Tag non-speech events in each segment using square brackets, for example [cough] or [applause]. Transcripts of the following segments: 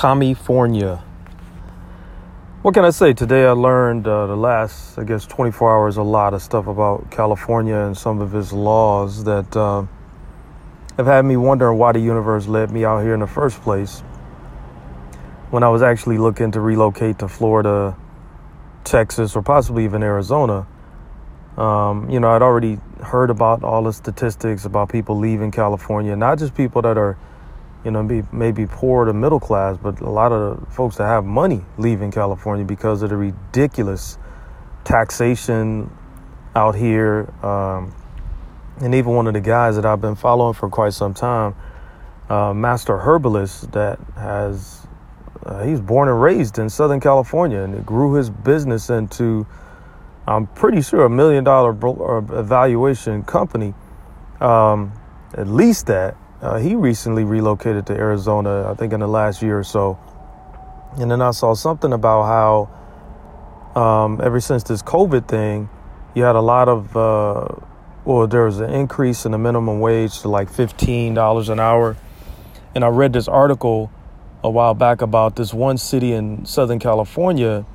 California. What can I say? Today I learned uh, the last, I guess, 24 hours a lot of stuff about California and some of its laws that uh, have had me wondering why the universe led me out here in the first place. When I was actually looking to relocate to Florida, Texas, or possibly even Arizona, um, you know, I'd already heard about all the statistics about people leaving California, not just people that are, you know, be, maybe poor to middle class, but a lot of folks that have money leaving California because of the ridiculous taxation out here. Um, and even one of the guys that I've been following for quite some time, uh, Master Herbalist, that has, uh, he's born and raised in Southern California and grew his business into I'm pretty sure a million dollar evaluation company, um, at least that. Uh, he recently relocated to Arizona, I think in the last year or so. And then I saw something about how um, ever since this COVID thing, you had a lot of, uh, well, there was an increase in the minimum wage to like $15 an hour. And I read this article a while back about this one city in Southern California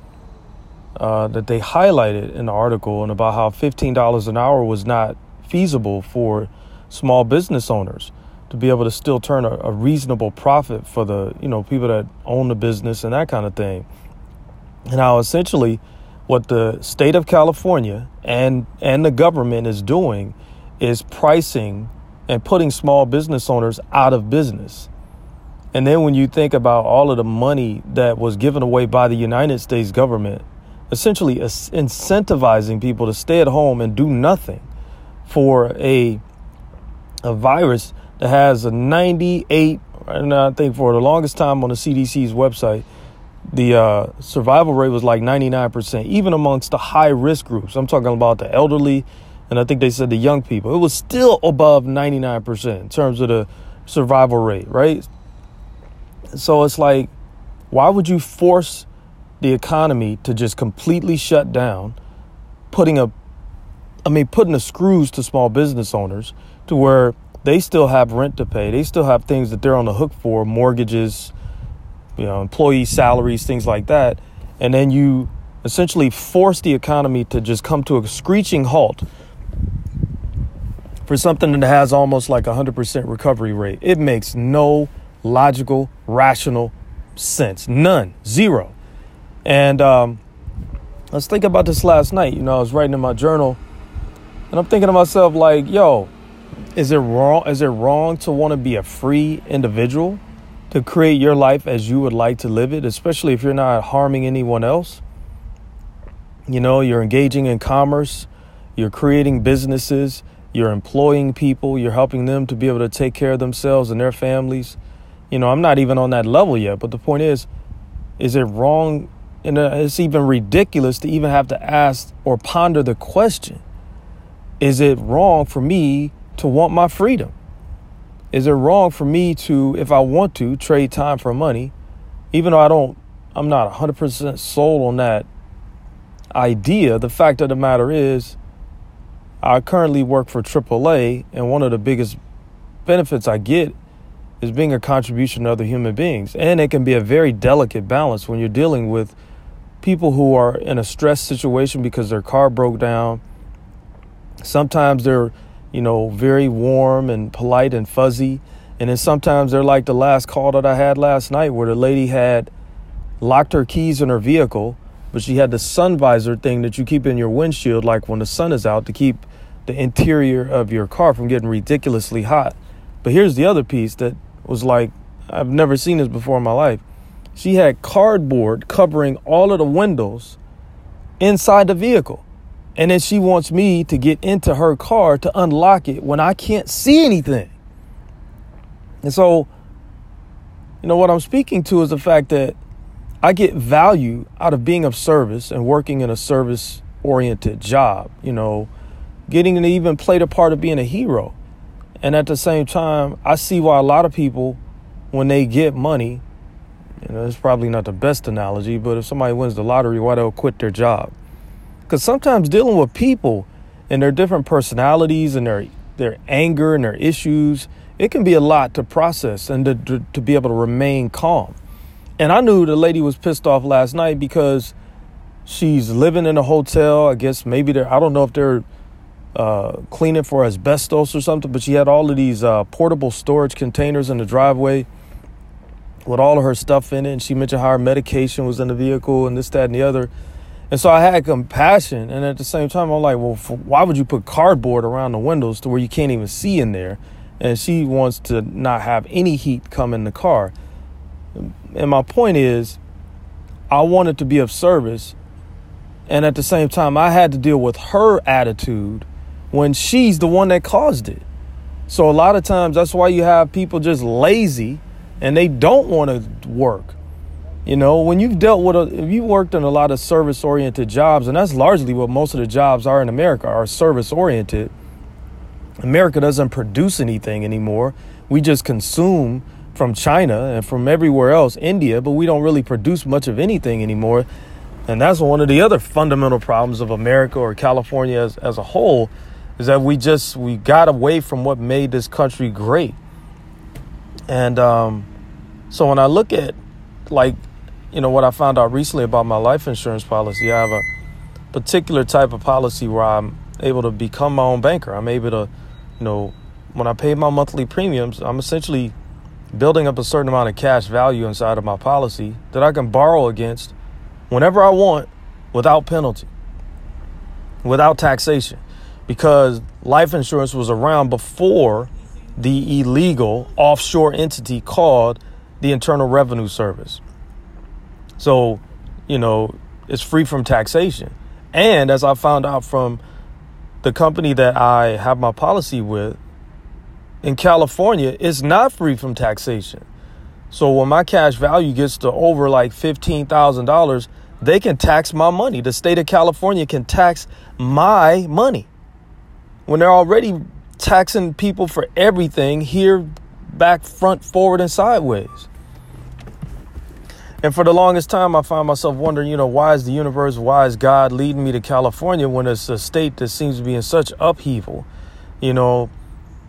uh, that they highlighted in the article and about how $15 an hour was not feasible for small business owners to be able to still turn a, a, reasonable profit for the you know people that own the business and that kind of thing. And how essentially what the state of California and and the government is doing is pricing and putting small business owners out of business. And then when you think about all of the money that was given away by the United States government essentially incentivizing people to stay at home and do nothing for a a virus that has a 98 and I think for the longest time on the CDC's website the uh, survival rate was like 99% even amongst the high risk groups. I'm talking about the elderly and I think they said the young people. It was still above 99% in terms of the survival rate right? So it's like why would you force the economy to just completely shut down, putting a I mean putting the screws to small business owners to where they still have rent to pay. They still have things that they're on the hook for, mortgages, you know, employee salaries, things like that. And then you essentially force the economy to just come to a screeching halt for something that has almost like a 100% recovery rate. It makes no logical, rational sense. None. Zero. And um, I was thinking about this last night. You know, I was writing in my journal, and I'm thinking to myself, like, yo, is it wrong? Is it wrong to want to be a free individual, to create your life as you would like to live it, especially if you're not harming anyone else? You know, you're engaging in commerce, you're creating businesses, you're employing people, you're helping them to be able to take care of themselves and their families. You know, I'm not even on that level yet, but the point is, is it wrong and uh, it's even ridiculous to even have to ask or ponder the question Is it wrong for me to want my freedom? Is it wrong for me to, if I want to, trade time for money, even though I don't, I'm not 100% sold on that idea? The fact of the matter is, I currently work for AAA, and one of the biggest benefits I get is being a contribution to other human beings. And it can be a very delicate balance when you're dealing with people who are in a stress situation because their car broke down. Sometimes they're, you know, very warm and polite and fuzzy. And then sometimes they're like the last call that I had last night where the lady had locked her keys in her vehicle, but she had the sun visor thing that you keep in your windshield, like when the sun is out, to keep the interior of your car from getting ridiculously hot. But here's the other piece that was like, I've never seen this before in my life. She had cardboard covering all of the windows inside the vehicle. And then she wants me to get into her car to unlock it when I can't see anything. And so, you know, what I'm speaking to is the fact that I get value out of being of service and working in a service oriented job, you know, getting to even play the part of being a hero. And at the same time, I see why a lot of people, when they get money, you know, it's probably not the best analogy, but if somebody wins the lottery, why they'll quit their job? Because sometimes dealing with people and their different personalities and their their anger and their issues, it can be a lot to process and to, to, to be able to remain calm. And I knew the lady was pissed off last night because she's living in a hotel. I guess maybe they're, I don't know if they're uh, cleaning for asbestos or something, but she had all of these uh, portable storage containers in the driveway with all of her stuff in it. And she mentioned how her medication was in the vehicle and this, that, and the other. And so I had compassion. And at the same time, I'm like, well, why would you put cardboard around the windows to where you can't even see in there? And she wants to not have any heat come in the car. And my point is, I wanted to be of service. And at the same time, I had to deal with her attitude when she's the one that caused it. So a lot of times, that's why you have people just lazy and they don't want to work. You know, when you've dealt with, a, if you worked in a lot of service oriented jobs, and that's largely what most of the jobs are in America, are service oriented. America doesn't produce anything anymore. We just consume from China and from everywhere else, India, but we don't really produce much of anything anymore. And that's one of the other fundamental problems of America or California as, as a whole is that we just we got away from what made this country great. And um, so when I look at like you know, what I found out recently about my life insurance policy, I have a particular type of policy where I'm able to become my own banker. I'm able to, you know, when I pay my monthly premiums, I'm essentially building up a certain amount of cash value inside of my policy that I can borrow against whenever I want without penalty, without taxation. Because life insurance was around before the illegal offshore entity called the Internal Revenue Service. So, you know, it's free from taxation. And as I found out from the company that I have my policy with in California, it's not free from taxation. So when my cash value gets to over like $15,000, they can tax my money. The state of California can tax my money when they're already taxing people for everything here, back, front, forward, and sideways. And for the longest time, I find myself wondering, you know, why is the universe, why is God leading me to California when it's a state that seems to be in such upheaval? You know,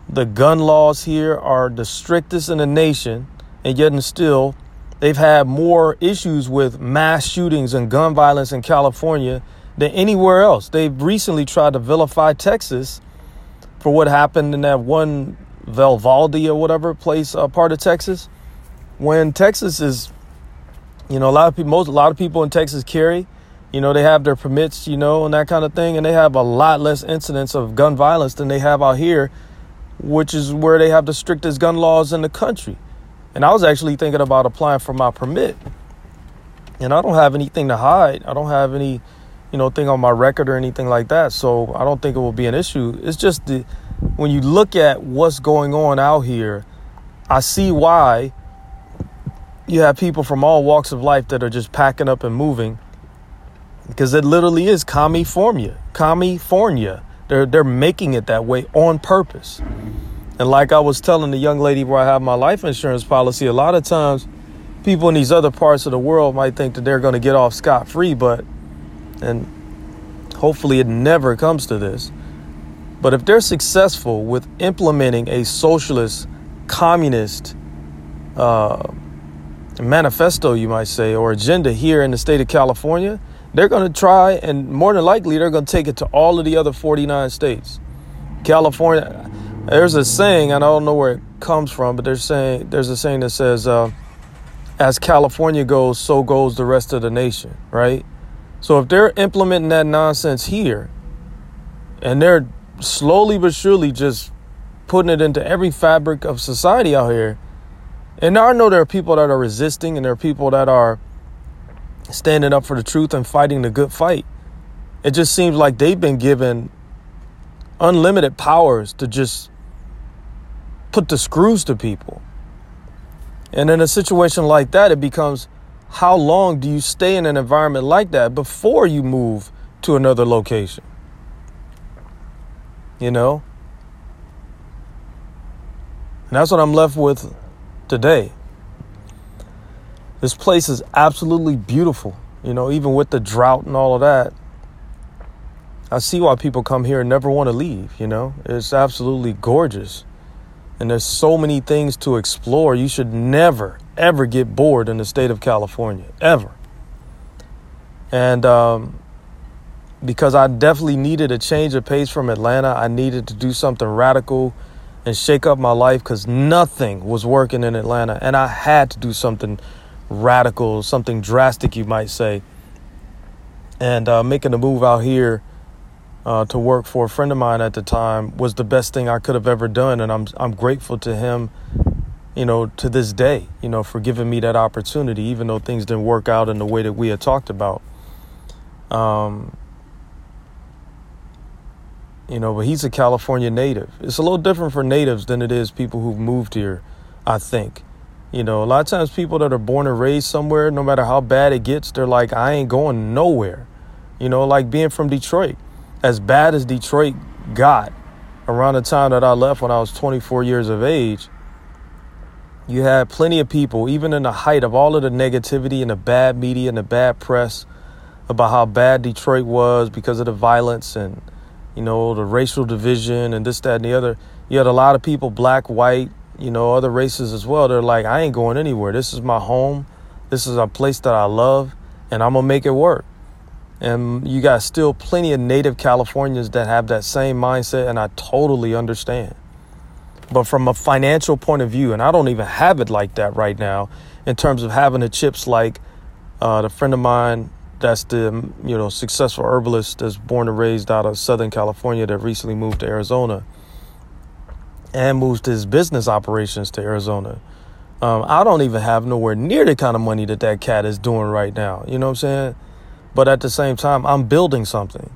the gun laws here are the strictest in the nation, and yet and still, they've had more issues with mass shootings and gun violence in California than anywhere else. They've recently tried to vilify Texas for what happened in that one Uvalde or whatever place, uh, part of Texas, when Texas is you know, a lot of people, most, a lot of people in Texas carry. You know, they have their permits, you know, and that kind of thing, and they have a lot less incidents of gun violence than they have out here, which is where they have the strictest gun laws in the country. And I was actually thinking about applying for my permit. And I don't have anything to hide. I don't have any, you know, thing on my record or anything like that. So I don't think it will be an issue. It's just the when you look at what's going on out here, I see why you have people from all walks of life that are just packing up and moving because it literally is California. California. They're they're making it that way on purpose. And like I was telling the young lady where I have my life insurance policy, a lot of times people in these other parts of the world might think that they're going to get off scot free, but and hopefully it never comes to this. But if they're successful with implementing a socialist, communist, uh, manifesto, you might say, or agenda here in the state of California, they're going to try, and more than likely, they're going to take it to all of the other 49 states. California, there's a saying, and I don't know where it comes from, but there's saying there's a saying that says, uh, "As California goes, so goes the rest of the nation." Right. So if they're implementing that nonsense here, and they're slowly but surely just putting it into every fabric of society out here, and I know there are people that are resisting and there are people that are standing up for the truth and fighting the good fight. It just seems like they've been given unlimited powers to just put the screws to people. And in a situation like that, it becomes how long do you stay in an environment like that before you move to another location? You know? And that's what I'm left with today. This place is absolutely beautiful, you know, even with the drought and all of that. I see why people come here and never want to leave, you know. It's absolutely gorgeous. And there's so many things to explore. You should never, ever get bored in the state of California, ever. And um, because I definitely needed a change of pace from Atlanta, I needed to do something radical and shake up my life because nothing was working in Atlanta. And I had to do something radical, something drastic, you might say. And uh, making a move out here uh, to work for a friend of mine at the time was the best thing I could have ever done, and I'm I'm grateful to him, you know, to this day, you know, for giving me that opportunity, even though things didn't work out in the way that we had talked about. Um, you know, but he's a California native. It's a little different for natives than it is people who've moved here, I think. You know, a lot of times people that are born and raised somewhere, no matter how bad it gets, they're like, I ain't going nowhere. You know, like being from Detroit as bad as Detroit got around the time that I left when I was 24 years of age, you had plenty of people, even in the height of all of the negativity and the bad media and the bad press about how bad Detroit was because of the violence and, you know, the racial division and this, that, and the other. You had a lot of people, black, white, you know, other races as well. They're like, I ain't going anywhere. This is my home. This is a place that I love, and I'm going to make it work. And you got still plenty of native Californians that have that same mindset, and I totally understand. But from a financial point of view, and I don't even have it like that right now, in terms of having the chips like uh, the friend of mine that's the you know successful herbalist that's born and raised out of Southern California that recently moved to Arizona and moved his business operations to Arizona. Um, I don't even have nowhere near the kind of money that that cat is doing right now. You know what I'm saying? But at the same time, I'm building something.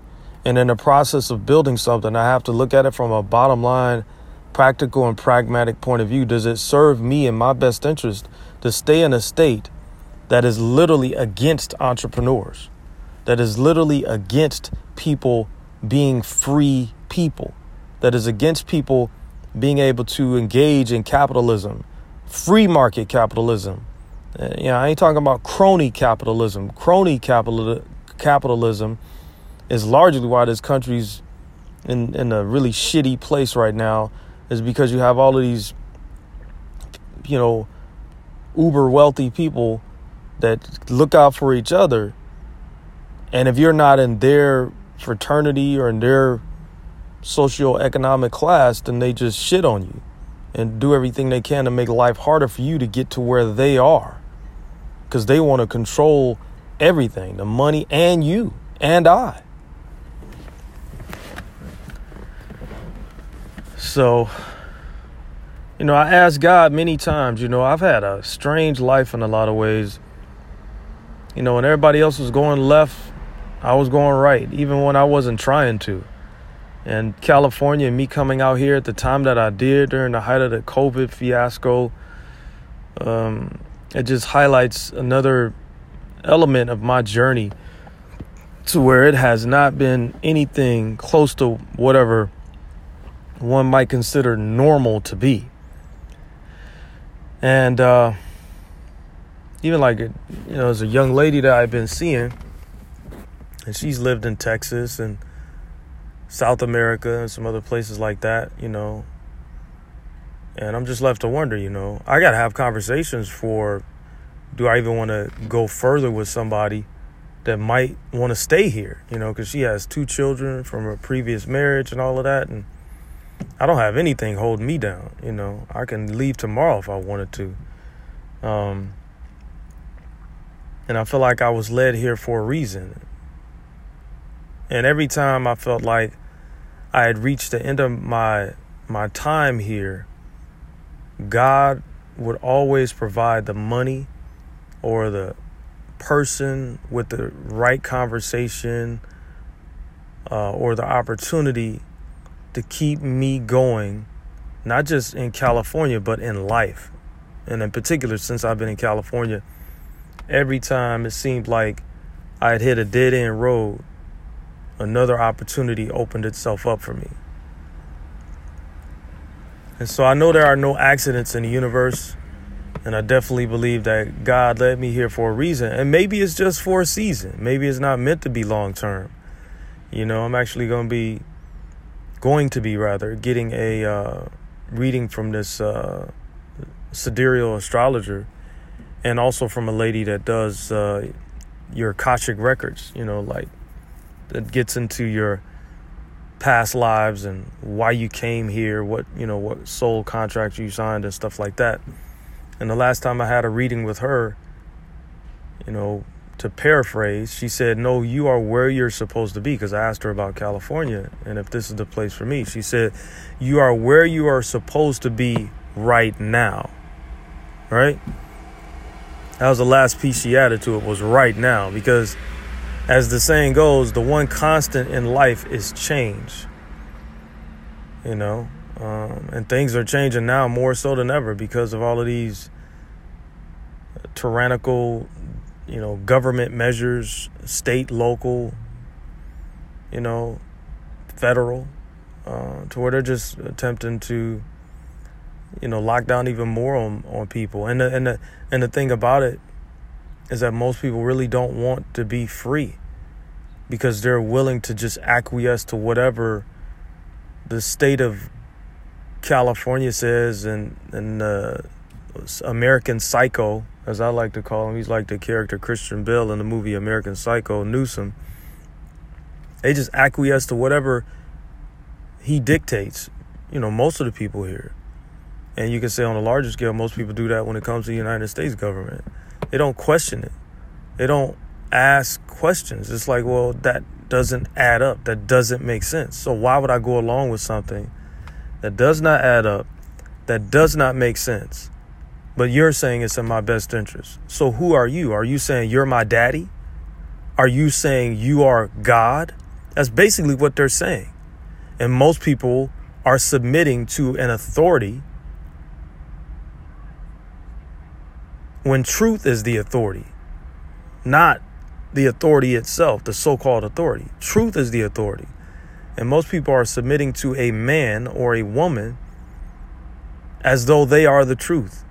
And in the process of building something, I have to look at it from a bottom line, practical and pragmatic point of view. Does it serve me in my best interest to stay in a state that is literally against entrepreneurs, that is literally against people being free people, that is against people being able to engage in capitalism, free market capitalism, uh, you know, I ain't talking about crony capitalism. Crony capital, capitalism is largely why this country's in, in a really shitty place right now, is because you have all of these, you know, uber wealthy people that look out for each other. And if you're not in their fraternity or in their socioeconomic class, then they just shit on you and do everything they can to make life harder for you to get to where they are because they want to control everything the money and you and I. So, you know, I asked God many times, you know, I've had a strange life in a lot of ways. You know, when everybody else was going left, I was going right, even when I wasn't trying to. And California, me coming out here at the time that I did during the height of the COVID fiasco, um, it just highlights another element of my journey to where it has not been anything close to whatever one might consider normal to be. And uh, even like, you know, as a young lady that I've been seeing, and she's lived in Texas and South America and some other places like that, you know, and I'm just left to wonder, you know, I got to have conversations for do I even want to go further with somebody that might want to stay here, you know, because she has two children from a previous marriage and all of that. And I don't have anything holding me down, you know, I can leave tomorrow if I wanted to. Um, and I feel like I was led here for a reason. And every time I felt like I had reached the end of my my time here, God would always provide the money or the person with the right conversation uh, or the opportunity to keep me going, not just in California, but in life. And in particular, since I've been in California, every time it seemed like I had hit a dead end road, another opportunity opened itself up for me. And so I know there are no accidents in the universe. And I definitely believe that God led me here for a reason. And maybe it's just for a season. Maybe it's not meant to be long term. You know, I'm actually going to be, going to be rather, getting a uh, reading from this uh, sidereal astrologer and also from a lady that does uh, your Akashic records, you know, like that gets into your past lives and why you came here, what, you know, what soul contract you signed and stuff like that. And the last time I had a reading with her, you know, to paraphrase, she said, No, you are where you're supposed to be. Because I asked her about California and if this is the place for me. She said, You are where you are supposed to be right now. Right? That was the last piece she added to it was right now. Because as the saying goes, the one constant in life is change. You know, um, and things are changing now more so than ever because of all of these tyrannical you know, government measures, state, local, you know, federal, uh, to where they're just attempting to, you know, lock down even more on, on people. And the, and the and the thing about it is that most people really don't want to be free because they're willing to just acquiesce to whatever the state of California says and and uh, American Psycho as I like to call him. He's like the character Christian Bale in the movie American Psycho, Newsom. They just acquiesce to whatever he dictates. You know, most of the people here. And you can say on a larger scale, most people do that when it comes to the United States government. They don't question it. They don't ask questions. It's like, well, that doesn't add up. That doesn't make sense. So why would I go along with something that does not add up, that does not make sense? But you're saying it's in my best interest. So who are you? Are you saying you're my daddy? Are you saying you are God? That's basically what they're saying. And most people are submitting to an authority when truth is the authority, not the authority itself, the so called authority. Truth is the authority. And most people are submitting to a man or a woman as though they are the truth.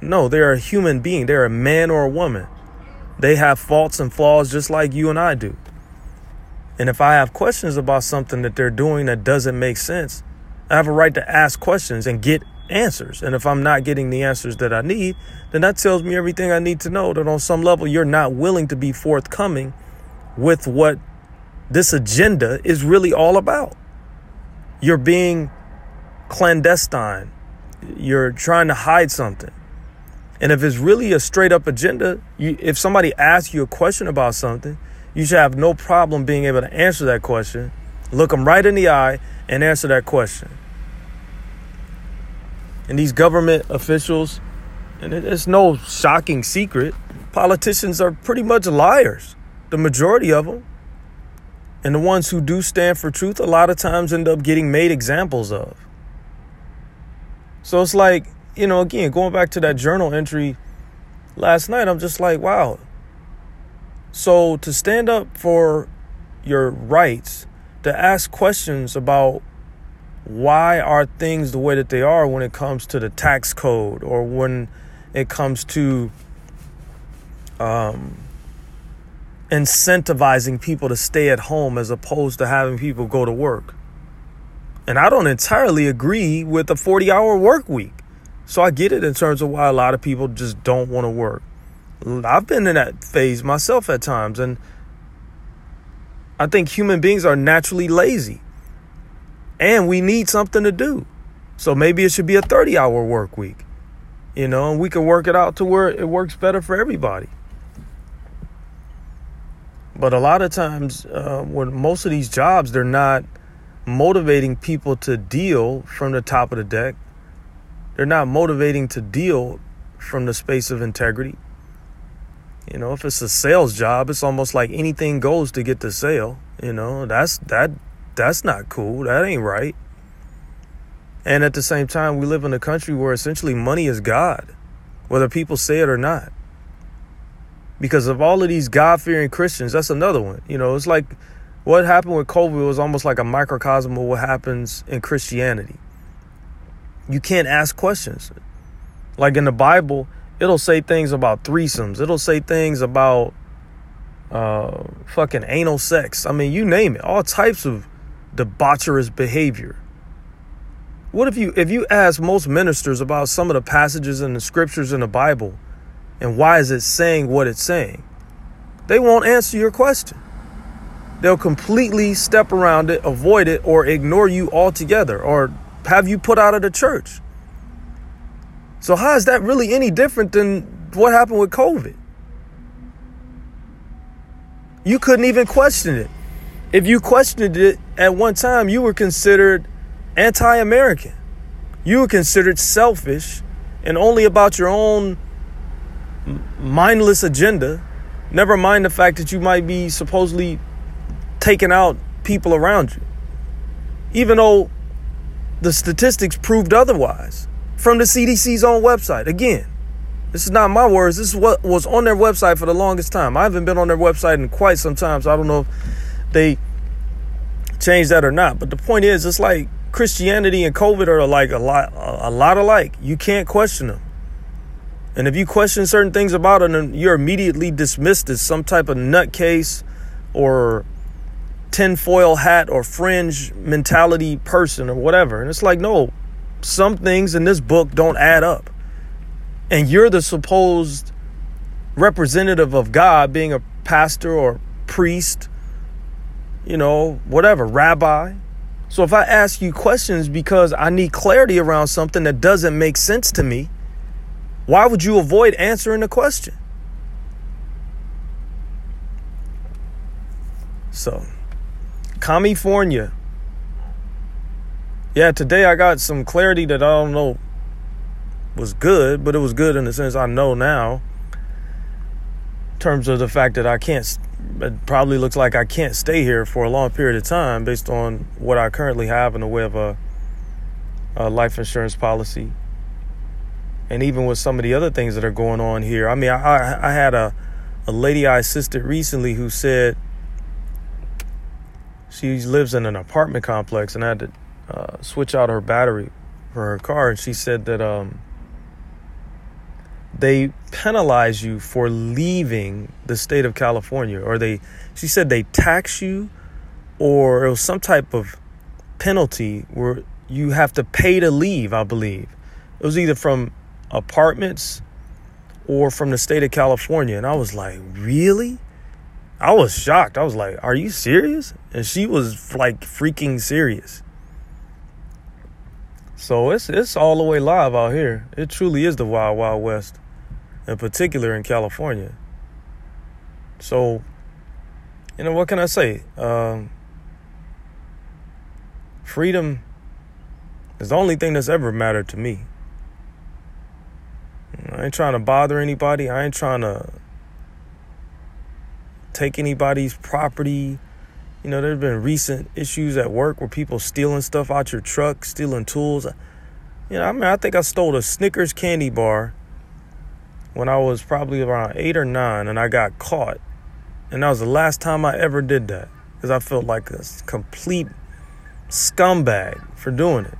No, they're a human being. They're a man or a woman. They have faults and flaws just like you and I do. And if I have questions about something that they're doing that doesn't make sense, I have a right to ask questions and get answers. And if I'm not getting the answers that I need, then that tells me everything I need to know that on some level you're not willing to be forthcoming with what this agenda is really all about. You're being clandestine. You're trying to hide something. And if it's really a straight up agenda, you, if somebody asks you a question about something, you should have no problem being able to answer that question, look them right in the eye, and answer that question. And these government officials, and it's no shocking secret, politicians are pretty much liars, the majority of them. And the ones who do stand for truth, a lot of times end up getting made examples of. So it's like, you know, again, going back to that journal entry last night, I'm just like, wow. So to stand up for your rights, to ask questions about why are things the way that they are when it comes to the tax code or when it comes to um, incentivizing people to stay at home as opposed to having people go to work. And I don't entirely agree with a 40 hour work week. So I get it in terms of why a lot of people just don't want to work. I've been in that phase myself at times, and I think human beings are naturally lazy. And we need something to do. So maybe it should be a 30 hour work week, you know, and we can work it out to where it works better for everybody. But a lot of times, uh, when most of these jobs, they're not motivating people to deal from the top of the deck they're not motivating to deal from the space of integrity. You know, if it's a sales job, it's almost like anything goes to get the sale. You know, that's that that's not cool. That ain't right. And at the same time, we live in a country where essentially money is God, whether people say it or not. Because of all of these God fearing Christians, that's another one. You know, it's like what happened with COVID was almost like a microcosm of what happens in Christianity you can't ask questions. Like in the Bible, it'll say things about threesomes. It'll say things about uh, fucking anal sex. I mean, you name it. All types of debaucherous behavior. What if you if you ask most ministers about some of the passages in the scriptures in the Bible And why is it saying what it's saying? They won't answer your question. They'll completely step around it, avoid it, or ignore you altogether, or have you put out of the church. So, how is that really any different than what happened with COVID? You couldn't even question it. If you questioned it at one time, you were considered anti American. You were considered selfish and only about your own mindless agenda. Never mind the fact that you might be supposedly taking out people around you. Even though the statistics proved otherwise from the CDC's own website. Again, this is not my words. This is what was on their website for the longest time. I haven't been on their website in quite some time, so I don't know if they changed that or not. But the point is, it's like Christianity and COVID are like a lot, a lot alike. You can't question them. And if you question certain things about them, you're immediately dismissed as some type of nutcase or tinfoil hat or fringe mentality person or whatever. And it's like, no, some things in this book don't add up. And you're the supposed representative of God, being a pastor or priest, you know, whatever, rabbi. So if I ask you questions because I need clarity around something that doesn't make sense to me, why would you avoid answering the question? So, California. Yeah, today I got some clarity that I don't know was good, but it was good in the sense I know now. In terms of the fact that I can't, it probably looks like I can't stay here for a long period of time based on what I currently have in the way of a, a life insurance policy. And even with some of the other things that are going on here, I mean, I, I, had a, a lady I assisted recently who said she lives in an apartment complex and I had to uh, switch out her battery for her car. And she said that um, they penalize you for leaving the state of California, or they, she said they tax you, or it was some type of penalty where you have to pay to leave, I believe. It was either from apartments or from the state of California. And I was like, really? I was shocked. I was like, "Are you serious?" And she was like freaking serious. So it's it's all the way live out here. It truly is the wild wild west, in particular in California. So, you know, what can I say? Um, freedom is the only thing that's ever mattered to me. I ain't trying to bother anybody. I ain't trying to take anybody's property. You know, there's been recent issues at work where people stealing stuff out your truck, stealing tools. You know, I mean, I think I stole a Snickers candy bar when I was probably around eight or nine, and I got caught. And that was the last time I ever did that because I felt like a complete scumbag for doing it.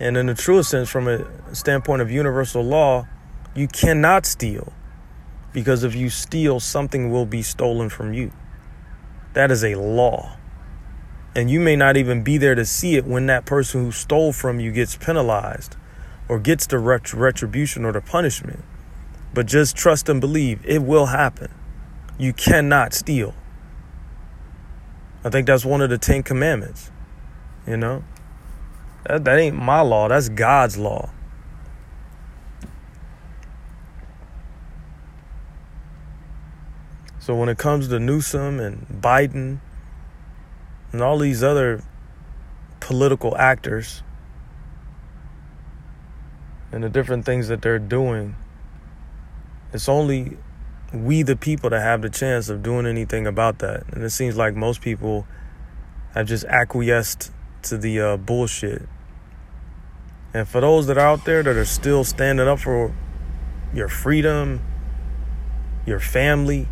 And in the truest sense, from a standpoint of universal law, you cannot steal because if you steal, something will be stolen from you. That is a law. And you may not even be there to see it when that person who stole from you gets penalized or gets the ret- retribution or the punishment. But just trust and believe it will happen. You cannot steal. I think that's one of the Ten Commandments. You know? That, that ain't my law, that's God's law. So when it comes to Newsom and Biden and all these other political actors and the different things that they're doing, it's only we the people that have the chance of doing anything about that. And it seems like most people have just acquiesced to the uh, bullshit. And for those that are out there that are still standing up for your freedom, your family,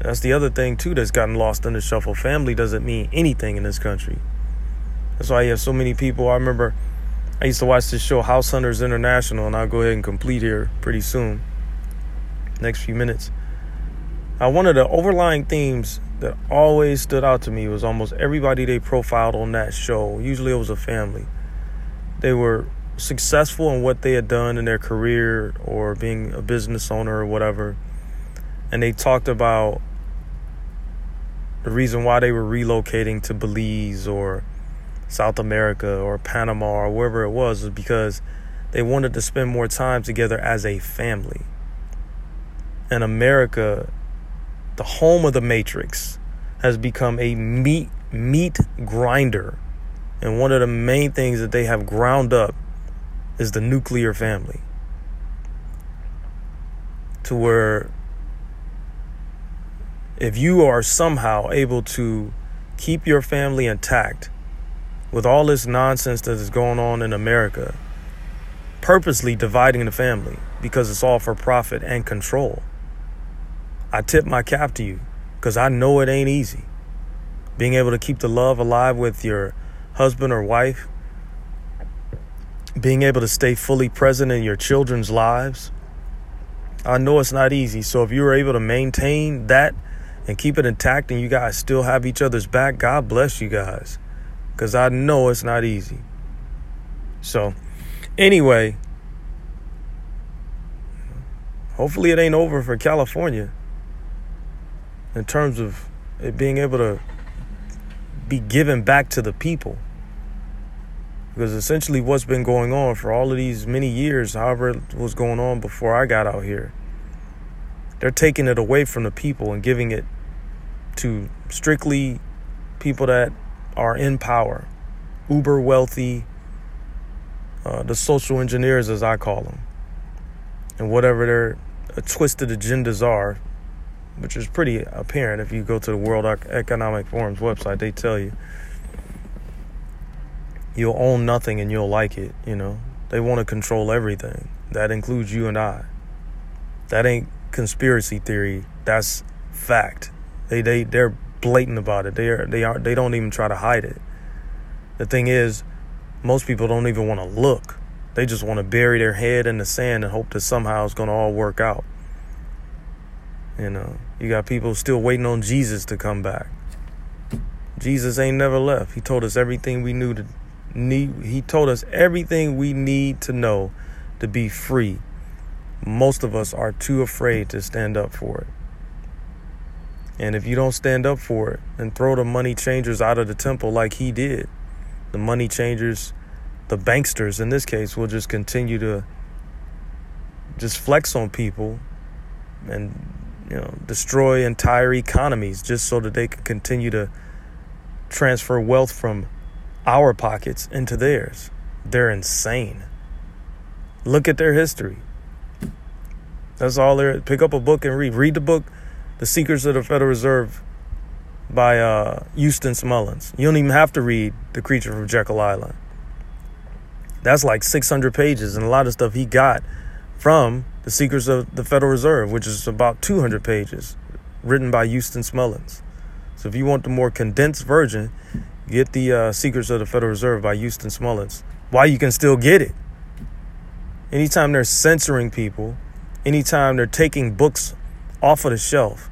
that's the other thing too that's gotten lost in the shuffle. Family doesn't mean anything in this country. That's why you have so many people. I remember I used to watch this show House Hunters International, and I'll go ahead and complete here pretty soon. Next few minutes. Uh, one of the overlying themes that always stood out to me was almost everybody they profiled on that show. Usually it was a family. They were successful in what they had done in their career or being a business owner or whatever. And they talked about the reason why they were relocating to Belize or South America or Panama or wherever it was was because they wanted to spend more time together as a family. And America, the home of the Matrix, has become a meat meat grinder. And one of the main things that they have ground up is the nuclear family. To where if you are somehow able to keep your family intact with all this nonsense that is going on in America, purposely dividing the family because it's all for profit and control. I tip my cap to you because I know it ain't easy. Being able to keep the love alive with your husband or wife, being able to stay fully present in your children's lives. I know it's not easy. So if you're able to maintain that and keep it intact and you guys still have each other's back, God bless you guys. Because I know it's not easy. So, anyway, hopefully it ain't over for California in terms of it being able to be given back to the people. Because essentially, what's been going on for all of these many years, however it was going on before I got out here, they're taking it away from the people and giving it to strictly people that are in power, uber wealthy, uh, the social engineers, as I call them, and whatever their uh, twisted agendas are, which is pretty apparent if you go to the World Economic Forum's website, they tell you you'll own nothing and you'll like it, you know. They want to control everything. That includes you and I. That ain't conspiracy theory. That's fact. They they they're blatant about it. They are they are they don't even try to hide it. The thing is, most people don't even want to look. They just want to bury their head in the sand and hope that somehow it's going to all work out. You uh, know, you got people still waiting on Jesus to come back. Jesus ain't never left. He told us everything we knew to need. He told us everything we need to know to be free most of us are too afraid to stand up for it. And if you don't stand up for it and throw the money changers out of the temple like he did, the money changers, the banksters in this case, will just continue to just flex on people and you know destroy entire economies just so that they can continue to transfer wealth from our pockets into theirs. They're insane. Look at their history. That's all there. Pick up a book and read. Read the book, The Secrets of the Federal Reserve by uh, Eustace Mullins. You don't even have to read The Creature from Jekyll Island. That's like 600 pages, and a lot of stuff he got from The Secrets of the Federal Reserve, which is about 200 pages, written by Eustace Mullins. So if you want the more condensed version, get the uh, Secrets of the Federal Reserve by Eustace Mullins. Why you can still get it. Anytime they're censoring people, anytime they're taking books off of the shelf.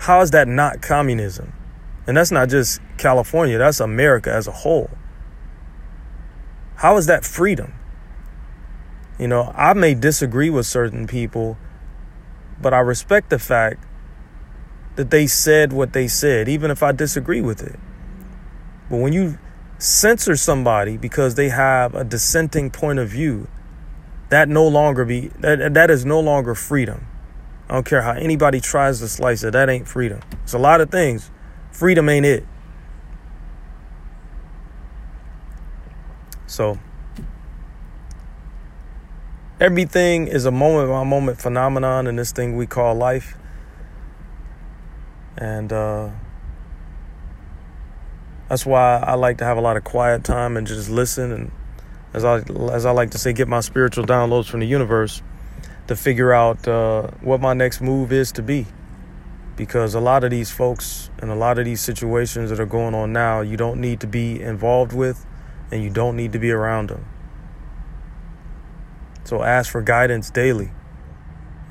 How is that not communism? And that's not just California, that's America as a whole. How is that freedom? You know, I may disagree with certain people, but I respect the fact that they said what they said, even if I disagree with it. But when you censor somebody because they have a dissenting point of view, that no longer be that that is no longer freedom. I don't care how anybody tries to slice it. That ain't freedom. It's a lot of things. Freedom ain't it. So everything is a moment by moment phenomenon in this thing we call life. And uh, that's why I like to have a lot of quiet time and just listen and as I as I like to say, get my spiritual downloads from the universe to figure out uh, what my next move is to be. Because a lot of these folks and a lot of these situations that are going on now, you don't need to be involved with, and you don't need to be around them. So ask for guidance daily.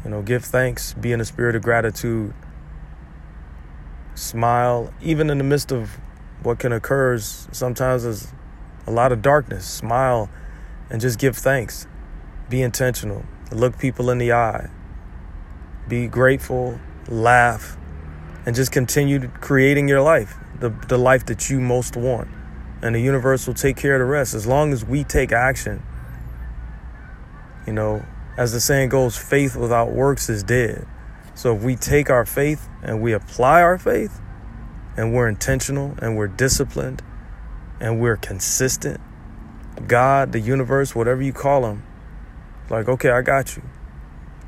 You know, give thanks, be in a spirit of gratitude. Smile, even in the midst of what can occur sometimes as a lot of darkness. Smile and just give thanks. Be intentional. Look people in the eye. Be grateful, laugh, and just continue creating your life, the, the life that you most want. And the universe will take care of the rest as long as we take action. You know, as the saying goes, faith without works is dead. So if we take our faith and we apply our faith and we're intentional and we're disciplined and we're consistent, God, the universe, whatever you call them, like, okay, I got you.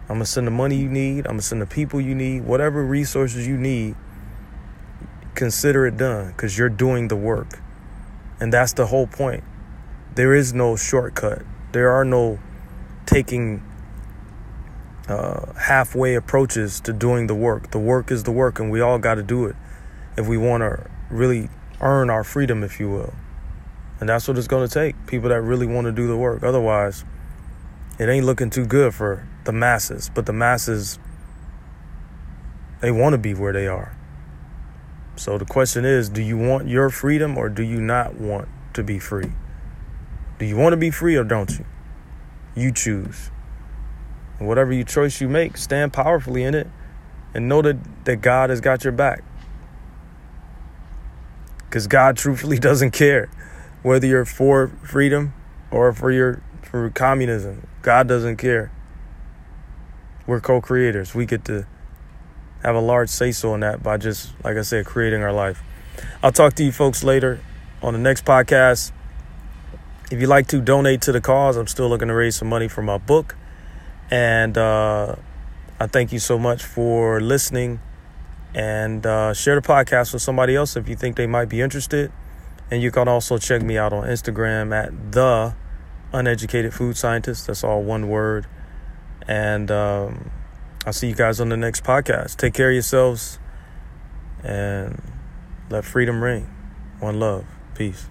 I'm to send the money you need. I'm to send the people you need, whatever resources you need. Consider it done because you're doing the work. And that's the whole point. There is no shortcut. There are no taking uh, halfway approaches to doing the work. The work is the work, and we all got to do it if we want to really earn our freedom, if you will. And that's what it's going to take people that really want to do the work. Otherwise, it ain't looking too good for the masses. But the masses, they want to be where they are. So the question is do you want your freedom or do you not want to be free? Do you want to be free or don't you? You choose. And whatever you choice you make, stand powerfully in it and know that, that God has got your back. Because God [laughs] truthfully doesn't care whether you're for freedom or for your for communism. God doesn't care. We're co-creators. We get to have a large say so in that by just like I said creating our life. I'll talk to you folks later on the next podcast. If you'd like to donate to the cause, I'm still looking to raise some money for my book. And uh, I thank you so much for listening. And uh, share the podcast with somebody else if you think they might be interested. And you can also check me out on Instagram at the uneducated food scientist. That's all one word. And um, I'll see you guys on the next podcast. Take care of yourselves and let freedom ring. One love. Peace.